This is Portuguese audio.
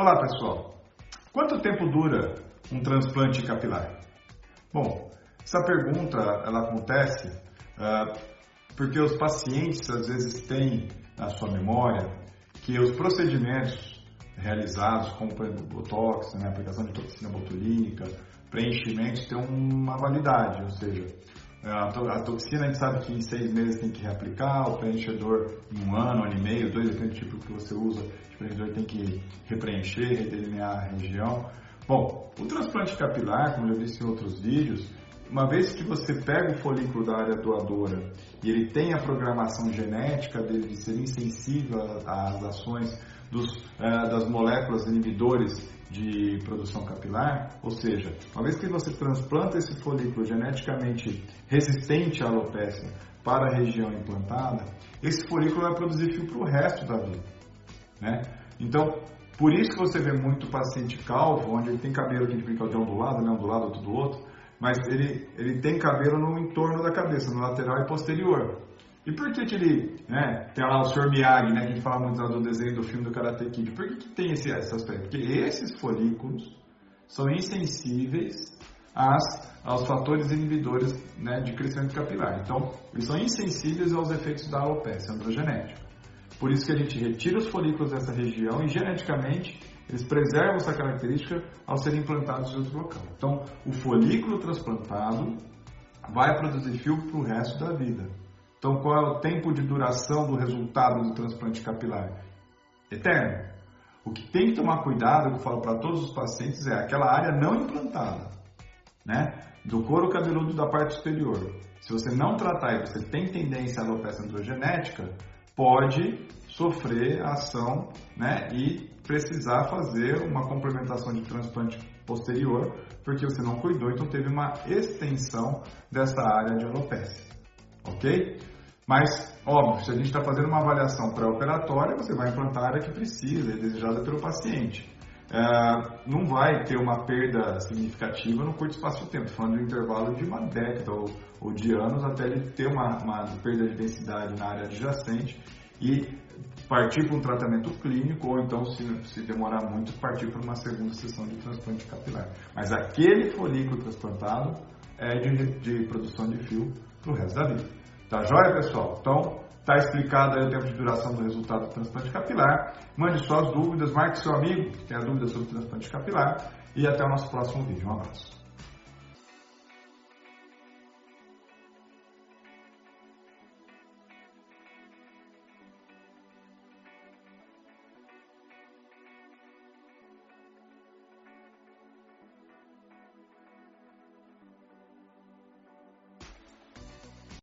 Olá pessoal, quanto tempo dura um transplante capilar? Bom, essa pergunta ela acontece uh, porque os pacientes às vezes têm na sua memória que os procedimentos realizados, como botox, né, aplicação de toxina botulínica, preenchimentos, têm uma validade, ou seja, a toxina a gente sabe que em seis meses tem que reaplicar, o preenchedor em um ano, um ano e meio, dois, depende do tipo que você usa, o preenchedor tem que repreencher, redelinear a região. Bom, o transplante capilar, como eu disse em outros vídeos, uma vez que você pega o folículo da área doadora e ele tem a programação genética dele de ser insensível às ações dos, uh, das moléculas inibidores de produção capilar, ou seja, uma vez que você transplanta esse folículo geneticamente resistente à alopecia para a região implantada, esse folículo vai produzir fio para o resto da vida. Né? Então, por isso que você vê muito paciente calvo, onde ele tem cabelo que a gente brinca de um do lado, né, um do lado, outro do outro, mas ele, ele tem cabelo no entorno da cabeça, no lateral e posterior. E por que, que ele, né, tem lá o Sr. Miyagi, né, que a gente fala muito do desenho do filme do Karate Kid, por que, que tem esse, esse aspecto? Porque esses folículos são insensíveis às, aos fatores inibidores né, de crescimento capilar. Então, eles são insensíveis aos efeitos da alopecia androgenética. Por isso que a gente retira os folículos dessa região e geneticamente eles preservam essa característica ao serem implantados em outro local. Então, o folículo transplantado vai produzir fio para o resto da vida. Então, qual é o tempo de duração do resultado do transplante capilar? Eterno. O que tem que tomar cuidado, eu falo para todos os pacientes, é aquela área não implantada, né? Do couro cabeludo da parte superior. Se você não tratar e você tem tendência à alopecia androgenética, pode sofrer ação, né? E precisar fazer uma complementação de transplante posterior, porque você não cuidou, então teve uma extensão dessa área de alopecia ok? Mas, óbvio, se a gente está fazendo uma avaliação pré-operatória, você vai implantar a área que precisa, é desejada pelo paciente. É, não vai ter uma perda significativa no curto espaço de tempo, falando de um intervalo de uma década ou, ou de anos até ele ter uma, uma, perda de densidade na área adjacente e partir para um tratamento clínico ou então, se, se demorar muito, partir para uma segunda sessão de transplante capilar. Mas aquele folículo transplantado é de, de produção de fio para o resto da vida. Tá joia, pessoal? Então, tá explicado aí o tempo de duração do resultado do transplante capilar. Mande suas dúvidas, marque seu amigo que tem a dúvida sobre o transplante capilar e até o nosso próximo vídeo. Um abraço.